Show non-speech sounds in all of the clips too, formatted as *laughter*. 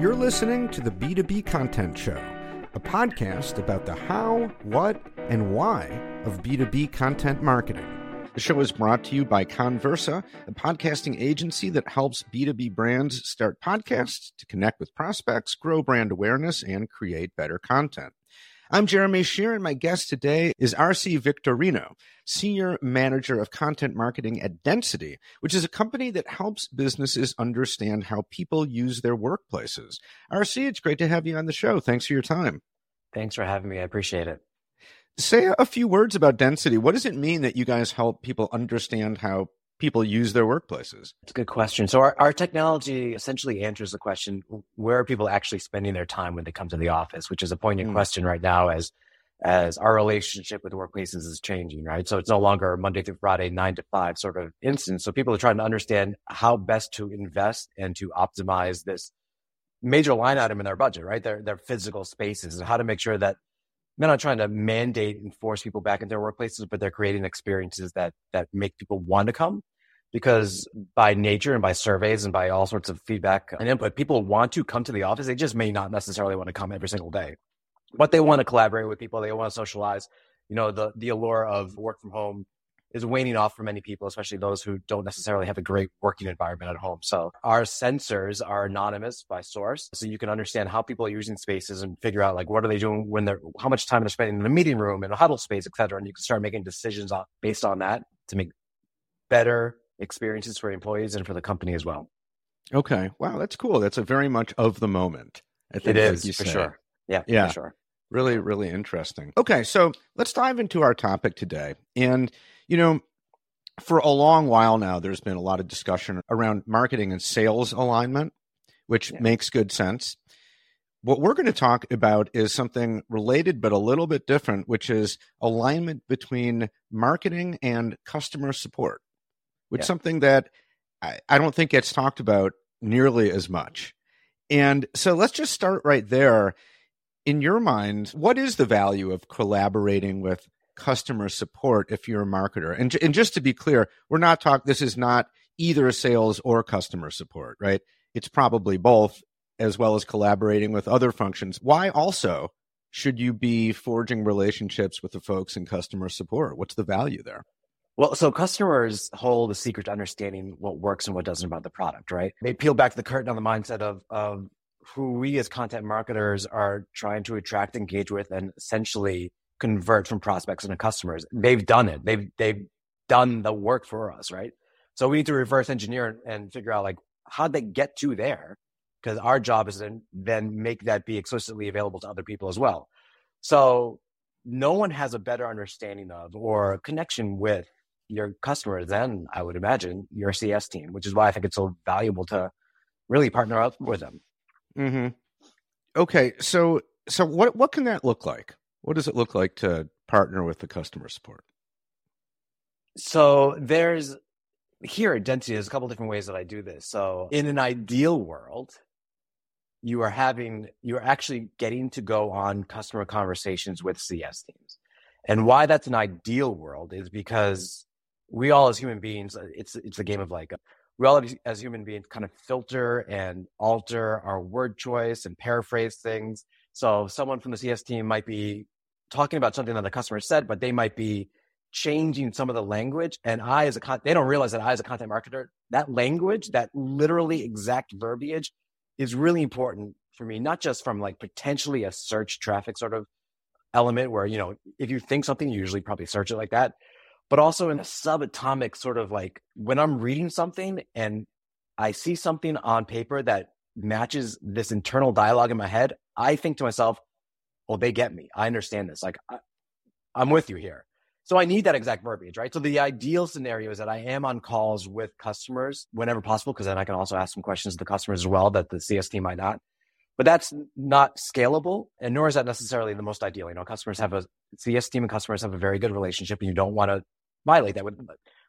You're listening to the B2B Content Show, a podcast about the how, what, and why of B2B content marketing. The show is brought to you by Connversa, a podcasting agency that helps B2B brands start podcasts to connect with prospects, grow brand awareness, and create better content. I'm Jeremy Shere, and my guest today is RC Victorino, Senior Manager of Content Marketing at Density, which is a company that helps businesses understand how people use their workplaces. RC, it's great to have you on the show. Thanks for your time. Thanks for having me. I appreciate it. Say a few words about Density. What does it mean that you guys help people understand how people use their workplaces? It's a good question. So our, our technology essentially answers the question, where are people actually spending their time when they come to the office, which is a poignant mm. question right now as as our relationship with workplaces is changing, right? So it's no longer Monday through Friday, nine to five sort of instance. So people are trying to understand how best to invest and to optimize this major line item in their budget, right? Their their physical spaces and how to make sure that they're not trying to mandate and force people back into their workplaces, but they're creating experiences that that make people want to come. Because by nature and by surveys and by all sorts of feedback and input, people want to come to the office. They just may not necessarily want to come every single day, but they want to collaborate with people. They want to socialize. You know, the the allure of work from home is waning off for many people, especially those who don't necessarily have a great working environment at home. So our sensors are anonymous by source. So you can understand how people are using spaces and figure out like what are they doing when they're how much time they're spending in a meeting room in a huddle space, et cetera. And you can start making decisions on, based on that to make better experiences for employees and for the company as well. Okay. Wow, that's cool. That's a very much of the moment. I think it is like for say. sure. Yeah, yeah, sure. Really, really interesting. Okay, so let's dive into our topic today. And you know, for a long while now, there's been a lot of discussion around marketing and sales alignment, which yeah. makes good sense. What we're going to talk about is something related but a little bit different, which is alignment between marketing and customer support, which yeah. is something that I, I don't think gets talked about nearly as much. And so let's just start right there. In your mind, what is the value of collaborating with customer support if you're a marketer. And, and just to be clear, we're not talking, this is not either sales or customer support, right? It's probably both, as well as collaborating with other functions. Why also should you be forging relationships with the folks in customer support? What's the value there? Well, so customers hold the secret to understanding what works and what doesn't about the product, right? They peel back the curtain on the mindset of, of who we as content marketers are trying to attract, engage with, and essentially convert from prospects into customers. They've done it. They've they've done the work for us, right? So we need to reverse engineer and figure out like how'd they get to there, because our job is to then make that be explicitly available to other people as well. So no one has a better understanding of or connection with your customer than I would imagine your CS team, which is why I think it's so valuable to really partner up with them. Mm-hmm. Okay, so so what what can that look like? What does it look like to partner with the customer support? So there's here at Density, there's a couple different ways that I do this. So in an ideal world, you are having you're actually getting to go on customer conversations with CS teams. And why that's an ideal world is because we all as human beings, uh, it's it's a game of like uh, we all as human beings kind of filter and alter our word choice and paraphrase things. So someone from the CS team might be talking about something that the customer said, but they might be changing some of the language. And I, as a con- they don't realize that I, as a content marketer, that language, that literally exact verbiage, is really important for me. Not just from like potentially a search traffic sort of element, where you know if you think something, you usually probably search it like that, but also in a subatomic sort of like when I'm reading something and I see something on paper that matches this internal dialogue in my head, I think to myself, well, they get me. I understand this. Like, I, I'm with you here. So I need that exact verbiage, right? So the ideal scenario is that I am on calls with customers whenever possible, because then I can also ask some questions to the customers as well that the CS team might not. But that's not scalable, and nor is that necessarily the most ideal. You know, customers have a CS team and customers have a very good relationship, and you don't want to violate that. With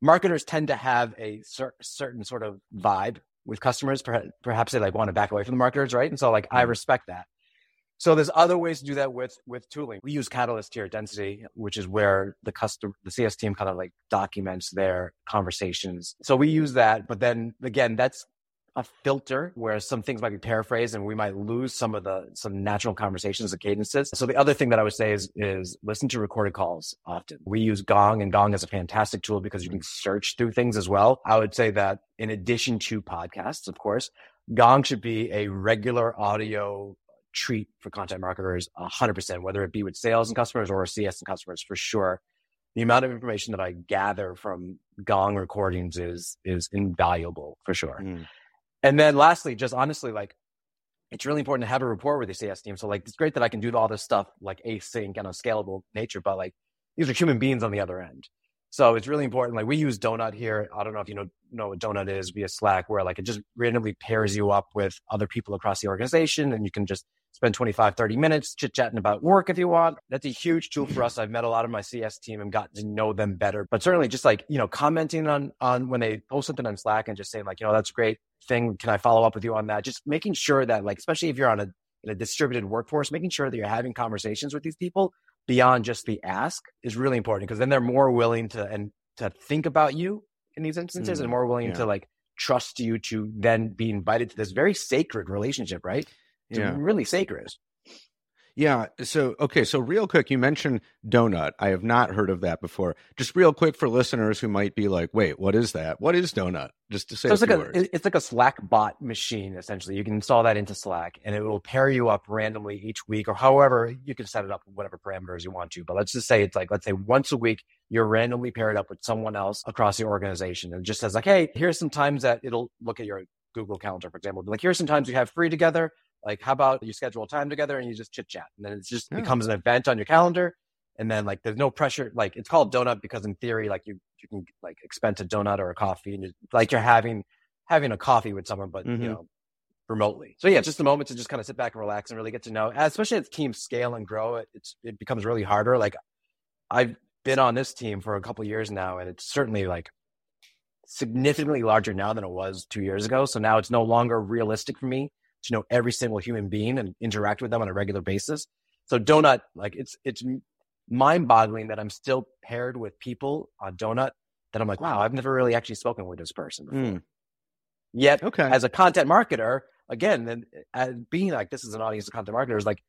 marketers tend to have a cer- certain sort of vibe with customers. Perhaps they like want to back away from the marketers, right? And so, like, I mm-hmm. respect that. So there's other ways to do that with with tooling. We use Catalyst here at Density, which is where the customer the CS team kind of like documents their conversations. So we use that, but then again, that's a filter where some things might be paraphrased and we might lose some of the some natural conversations and cadences. So the other thing that I would say is is listen to recorded calls often. We use Gong and Gong is a fantastic tool because you can search through things as well. I would say that in addition to podcasts, of course, Gong should be a regular audio treat for content marketers 100%, whether it be with sales and customers or CS and customers for sure. The amount of information that I gather from Gong recordings is is invaluable for sure. Mm. And then lastly, just honestly, like it's really important to have a rapport with the CS team. So like it's great that I can do all this stuff like async and a scalable nature, but like these are human beings on the other end. So it's really important. Like we use Donut here. I don't know if you know know what Donut is via Slack, where like it just randomly pairs you up with other people across the organization and you can just spend 25, 30 minutes chit chatting about work if you want. That's a huge tool for us. I've met a lot of my CS team and gotten to know them better. But certainly just like, you know, commenting on on when they post something on Slack and just saying like, you know, that's great thing. Can I follow up with you on that? Just making sure that like, especially if you're on a in a distributed workforce, making sure that you're having conversations with these people beyond just the ask is really important because then they're more willing to and to think about you in these instances mm, and more willing yeah. to like trust you to then be invited to this very sacred relationship, right? yeah. really sacred. Yeah. So, okay. So, real quick, you mentioned Donut. I have not heard of that before. Just real quick for listeners who might be like, "Wait, what is that? What is Donut?" Just to say, so it's like words. a it's like a Slack bot machine. Essentially, you can install that into Slack, and it will pair you up randomly each week, or however you can set it up, whatever parameters you want to. But let's just say it's like, let's say once a week, you're randomly paired up with someone else across the organization, and it just says like, "Hey, here's some times that it'll look at your Google Calendar, for example. Like, here's some times we have free together. Like, how about you schedule time together and you just chit chat? And then it just yeah. becomes an event on your calendar. And then like there's no pressure. Like it's called donut because in theory, like you you can like expense a donut or a coffee and you, like you're having having a coffee with someone, but mm-hmm. you know, remotely. So yeah, just a moment to just kind of sit back and relax and really get to know, especially as teams scale and grow, it, it's it becomes really harder. Like I've been on this team for a couple years now, and it's certainly like significantly larger now than it was two years ago. So now it's no longer realistic for me to know every single human being and interact with them on a regular basis. So Donut, like it's it's mind boggling that I'm still paired with people on Donut that I'm like, wow, I've never really actually spoken with this person before. Mm. Yet, okay. as a content marketer, again, then as being like this is an audience of content marketers, like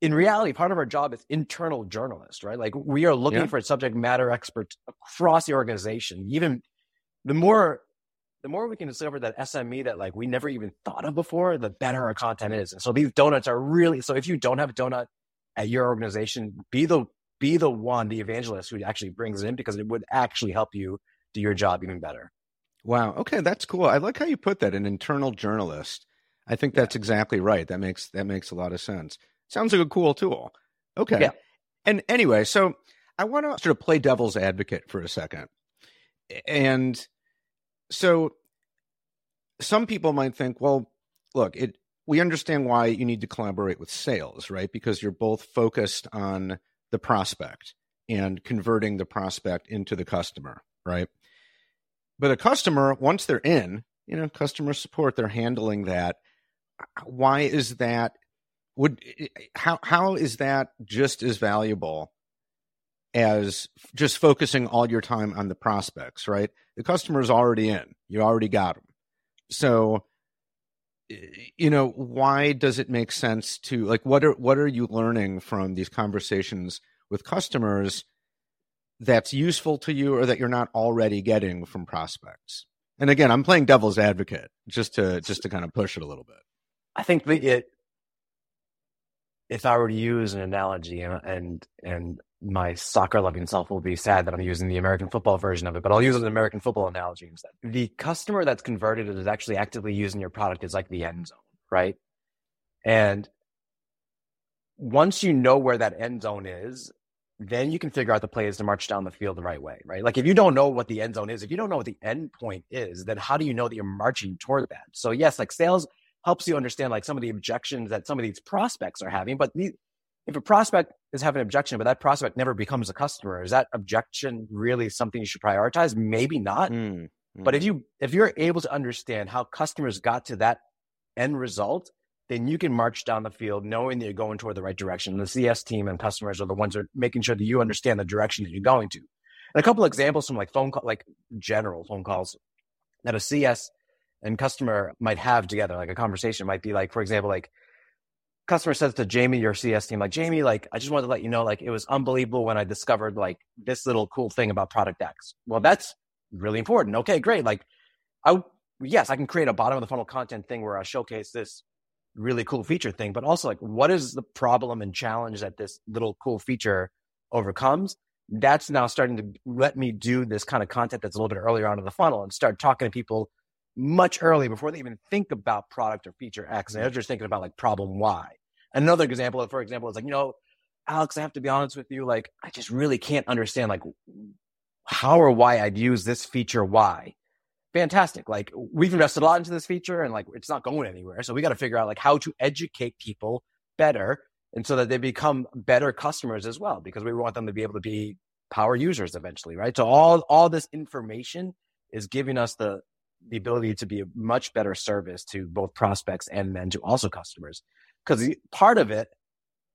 in reality, part of our job is internal journalist, right? Like we are looking yeah. for subject matter experts across the organization. Even the more the more we can discover that SME that like we never even thought of before, the better our content is. And so these donuts are really so if you don't have a donut at your organization, be the be the one, the evangelist who actually brings it in because it would actually help you do your job even better. Wow. Okay, that's cool. I like how you put that, an internal journalist. I think that's yeah. exactly right. That makes that makes a lot of sense. Sounds like a cool tool. Okay. Yeah. And anyway, so I want to sort of play devil's advocate for a second. And so some people might think, well, look, it we understand why you need to collaborate with sales, right? Because you're both focused on the prospect and converting the prospect into the customer, right? But a customer, once they're in, you know, customer support, they're handling that. Why is that? Would how how is that just as valuable as just focusing all your time on the prospects, right? The customer's already in. You already got them. So you know, why does it make sense to like what are what are you learning from these conversations with customers that's useful to you or that you're not already getting from prospects? And again, I'm playing devil's advocate just to just to kind of push it a little bit. I think it if I were to use an analogy and and, and my soccer loving self will be sad that I'm using the American football version of it, but I'll use an American football analogy instead. The customer that's converted and is actually actively using your product is like the end zone, right? And once you know where that end zone is, then you can figure out the plays to march down the field the right way, right? Like if you don't know what the end zone is, if you don't know what the end point is, then how do you know that you're marching toward that? So yes, like sales helps you understand like some of the objections that some of these prospects are having, but the, if a prospect is having an objection, but that prospect never becomes a customer, is that objection really something you should prioritize? Maybe not. Mm, mm. But if you if you're able to understand how customers got to that end result, then you can march down the field knowing that you're going toward the right direction. The CS team and customers are the ones that are making sure that you understand the direction that you're going to. And a couple of examples from like phone call, like general phone calls that a CS and customer might have together, like a conversation might be like, for example, like customer says to Jamie, your CS team, like, Jamie, like, I just wanted to let you know, like, it was unbelievable when I discovered like this little cool thing about product X. Well, that's really important. Okay, great. Like, I, yes, I can create a bottom of the funnel content thing where I showcase this really cool feature thing, but also like, what is the problem and challenge that this little cool feature overcomes? That's now starting to let me do this kind of content that's a little bit earlier on in the funnel and start talking to people much earlier before they even think about product or feature X. And they're mm. just thinking about like problem Y. Another example, for example, is like, you know, Alex, I have to be honest with you. Like, I just really can't understand like how or why I'd use this feature Y. Fantastic. Like we've invested a lot into this feature and like it's not going anywhere. So we got to figure out like how to educate people better and so that they become better customers as well because we want them to be able to be power users eventually, right? So all all this information is giving us the the ability to be a much better service to both prospects and then to also customers. Because part of it,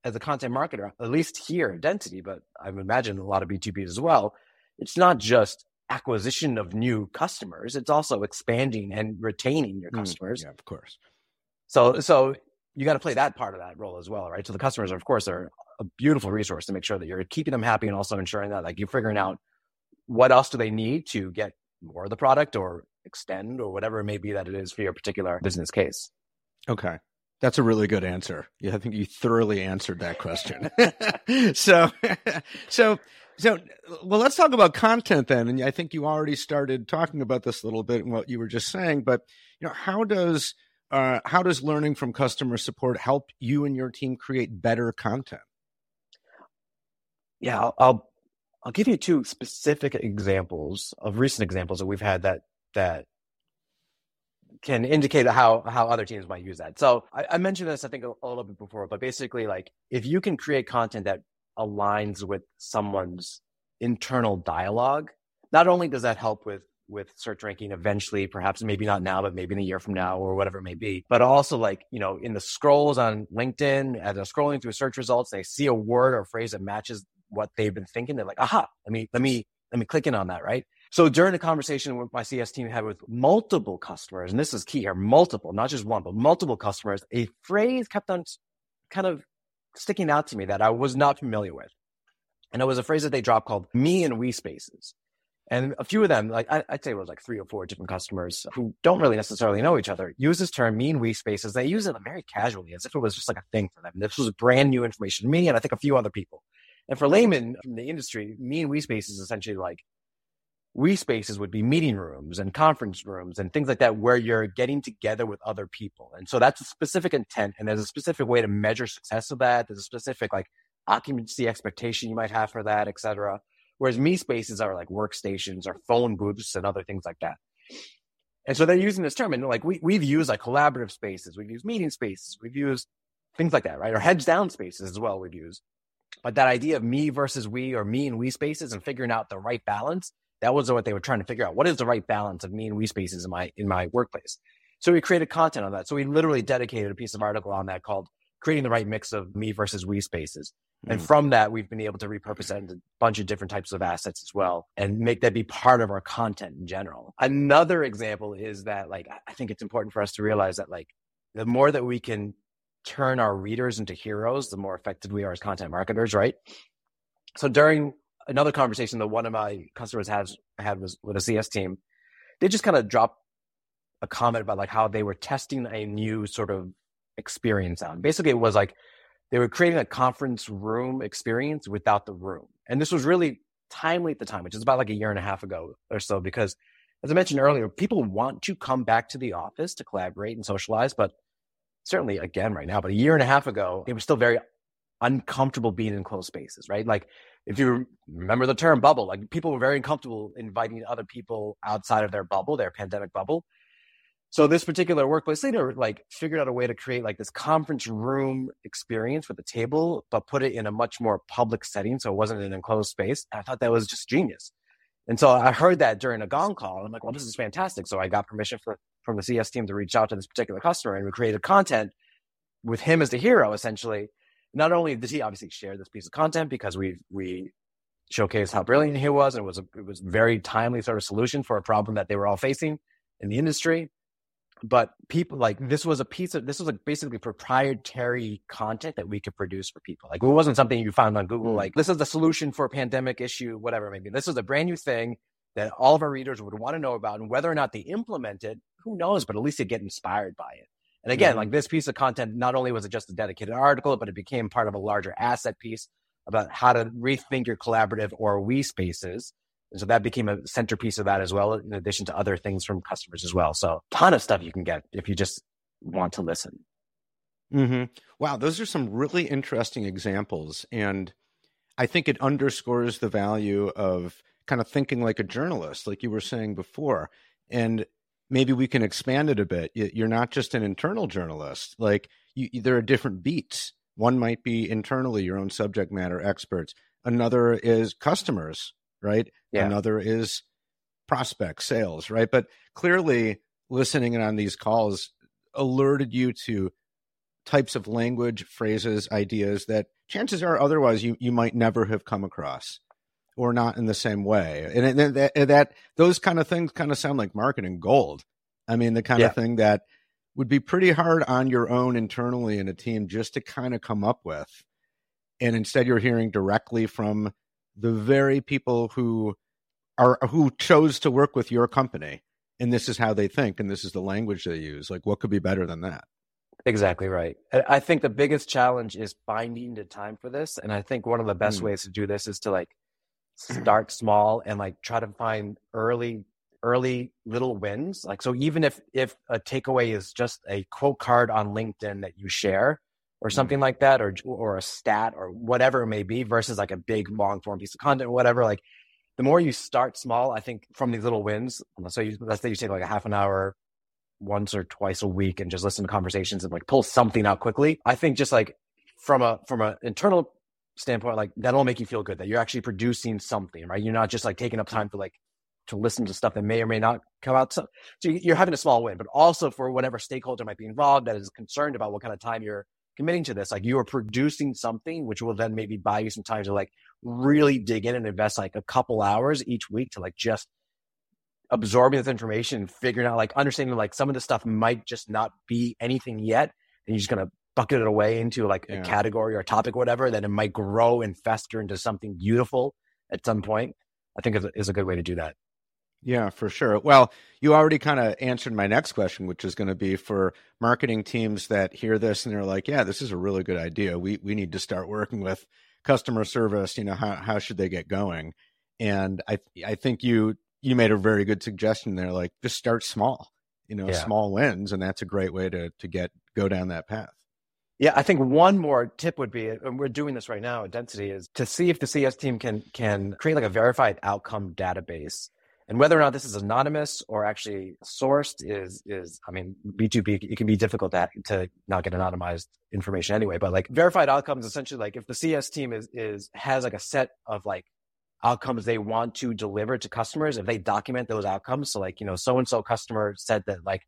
as a content marketer, at least here, at Density, but I imagine a lot of B2Bs as well, it's not just acquisition of new customers, it's also expanding and retaining your mm, customers. Mm, yeah, of course. So, so you got to play that part of that role as well, right? So the customers, are, of course, are a beautiful resource to make sure that you're keeping them happy and also ensuring that like you're figuring out what else do they need to get more of the product or extend or whatever it may be that it is for your particular business case. Okay. That's a really good answer. Yeah, I think you thoroughly answered that question. *laughs* so, *laughs* so, so, well, let's talk about content then. And I think you already started talking about this a little bit in what you were just saying. But you know, how does uh, how does learning from customer support help you and your team create better content? Yeah, I'll, I'll I'll give you two specific examples of recent examples that we've had that that can indicate how how other teams might use that. So I, I mentioned this I think a, a, little bit before, but basically like if you can create content that aligns with someone's internal dialogue, not only does that help with with search ranking eventually, perhaps maybe not now, but maybe in a year from now or whatever it may be. But also like, you know, in the scrolls on LinkedIn, as they're scrolling through search results, they see a word or phrase that matches what they've been thinking. They're like, aha, let me, let me, let me click in on that, right? So during the conversation with my CS team had with multiple customers, and this is key here, multiple, not just one, but multiple customers, a phrase kept on kind of sticking out to me that I was not familiar with. And it was a phrase that they dropped called me and we spaces. And a few of them, like I, would say it was like three or four different customers who don't really necessarily know each other, use this term me and we spaces. They use it very casually as if it was just like a thing for them. This was brand new information to me and I think a few other people. And for laymen from the industry, me and we spaces is essentially like we spaces would be meeting rooms and conference rooms and things like that where you're getting together with other people. And so that's a specific intent and there's a specific way to measure success of that. There's a specific like occupancy expectation you might have for that, etc. Whereas me spaces are like workstations or phone booths and other things like that. And so they're using this term and like we, we've used like collaborative spaces. We've used meeting spaces. We've used things like that, right? Or heads down spaces as well. We've used, but that idea of me versus we or me and we spaces and figuring out the right balance that was what they were trying to figure out. What is the right balance of me and we spaces in my in my workplace? So we created content on that. So we literally dedicated a piece of article on that called creating the right mix of me versus we spaces. Mm. And from that, we've been able to repurpose that into a bunch of different types of assets as well and make that be part of our content in general. Another example is that like I think it's important for us to realize that like the more that we can turn our readers into heroes, the more effective we are as content marketers, right? So during another conversation that one of my customers has had was with a CS team. They just kind of dropped a comment about like how they were testing a new sort of experience out. Basically, it was like they were creating a conference room experience without the room, and this was really timely at the time, which is about like a year and a half ago or so, because as I mentioned earlier, people want to come back to the office to collaborate and socialize, but certainly again right now, but a year and a half ago, they were still very uncomfortable being in closed spaces, right? Like if you remember the term bubble, like people were very uncomfortable inviting other people outside of their bubble, their pandemic bubble. So this particular workplace leader like figured out a way to create like this conference room experience with a table, but put it in a much more public setting. So it wasn't an enclosed space. I thought that was just genius. And so I heard that during a gong call. I'm like, well, this is fantastic. So I got permission for, from the CS team to reach out to this particular customer and we created content with him as the hero, essentially, not only did he obviously share this piece of content because we we showcased how brilliant he was, and it was a, it was very timely sort of solution for a problem that they were all facing in the industry. but people like this was a piece of this was like basically proprietary content that we could produce for people. Like it wasn't something you found on Google. Mm. Like this is the solution for a pandemic issue, whatever maybe. This is a brand new thing that all of our readers would want to know about, and whether or not they implement it, who knows? But at least they get inspired by it. And again, like this piece of content, not only was it just a dedicated article, but it became part of a larger asset piece about how to rethink your collaborative or we spaces and so that became a centerpiece of that as well, in addition to other things from customers as well. So ton of stuff you can get if you just want to listen. Mm-hmm. Wow, those are some really interesting examples. And I think it underscores the value of kind of thinking like a journalist, like you were saying before. And maybe we can expand it a bit. You're not just an internal journalist, like you, there are different beats. One might be internally your own subject matter experts, another is customers right? Yeah. Another is prospect sales, right? But clearly, listening in on these calls alerted you to types of language, phrases, ideas that chances are otherwise you, you might never have come across or not in the same way. And, and that, that, those kind of things kind of sound like marketing gold. I mean, the kind yeah. of thing that would be pretty hard on your own internally in a team just to kind of come up with. And instead, you're hearing directly from the very people who are who chose to work with your company and this is how they think and this is the language they use like what could be better than that exactly right i think the biggest challenge is finding the time for this and i think one of the best mm. ways to do this is to like start small and like try to find early early little wins like so even if if a takeaway is just a quote card on linkedin that you share or mm-hmm. something like that, or or a stat or whatever it may be, versus like a big long form piece of content or whatever. Like the more you start small, I think from these little wins. So you, let's say you take like a half an hour once or twice a week and just listen to conversations and like pull something out quickly. I think just like from a from an internal standpoint, like that'll make you feel good that you're actually producing something, right? You're not just like taking up time to like to listen to stuff that may or may not come out. So, so you're having a small win, but also for whatever stakeholder might be involved that is concerned about what kind of time you're committing to this. Like you are producing something which will then maybe buy you some time to like really dig in and invest like a couple hours each week to like just absorbing this information and figuring out like understanding like some of the stuff might just not be anything yet. And you're just gonna bucket it away into like yeah. a category or a topic or whatever, then it might grow and fester into something beautiful at some point. I think is a, is a good way to do that. Yeah, for sure. Well, you already kind of answered my next question, which is going to be for marketing teams that hear this and they're like, "Yeah, this is a really good idea. We we need to start working with customer service. You know, how how should they get going?" And I I think you you made a very good suggestion there. Like, just start small. You know, yeah. small wins, and that's a great way to to get go down that path. Yeah, I think one more tip would be, and we're doing this right now at Density, is to see if the CS team can can create like a verified outcome database and whether or not this is anonymous or actually sourced is is I mean B2B it can be difficult to, to not get anonymized information anyway. But like verified outcomes essentially like if the CS team is is has like a set of like outcomes they want to deliver to customers, if they document those outcomes, so like, you know, so and so customer said that like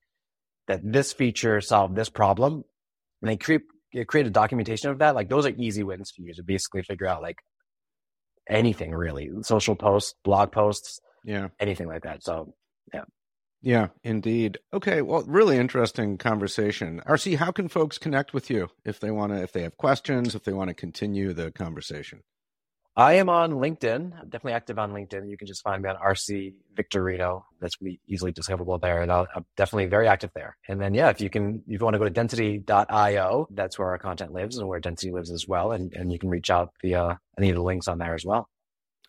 that this feature solved this problem, and they create create a documentation of that, like those are easy wins for you to basically figure out like anything really. Social posts, blog posts, yeah. anything like that. So yeah. Yeah indeed. Okay well really interesting conversation. Rc how can folks connect with you if they want to if they have questions if they want to continue the conversation i am on linkedin i'm definitely active on linkedin you can just find me on rc victorino that's easily discoverable there and i am definitely very active there and then yeah if you can if you want to go to density.io that's where our content lives and where density lives as well and, and you can reach out via any of the links on there as well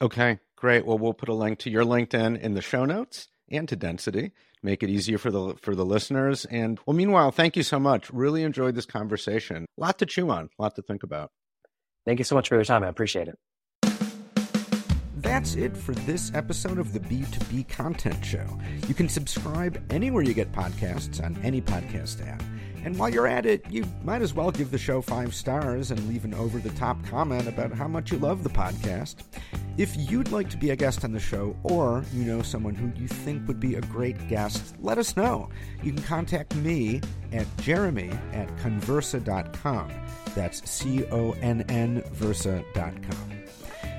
Okay, great. Well, we'll put a link to your LinkedIn in the show notes and to Density. Make it easier for the for the listeners. And well, meanwhile, thank you so much. Really enjoyed this conversation. A lot to chew on, a lot to think about. Thank you so much for your time. I appreciate it. That's it for this episode of the B2B Content Show. You can subscribe anywhere you get podcasts on any podcast app. And while you're at it, you might as well give the show five stars and leave an over the top comment about how much you love the podcast. If you'd like to be a guest on the show, or you know someone who you think would be a great guest, let us know. You can contact me at jeremy at connversa.com. That's C O N N Versa.com.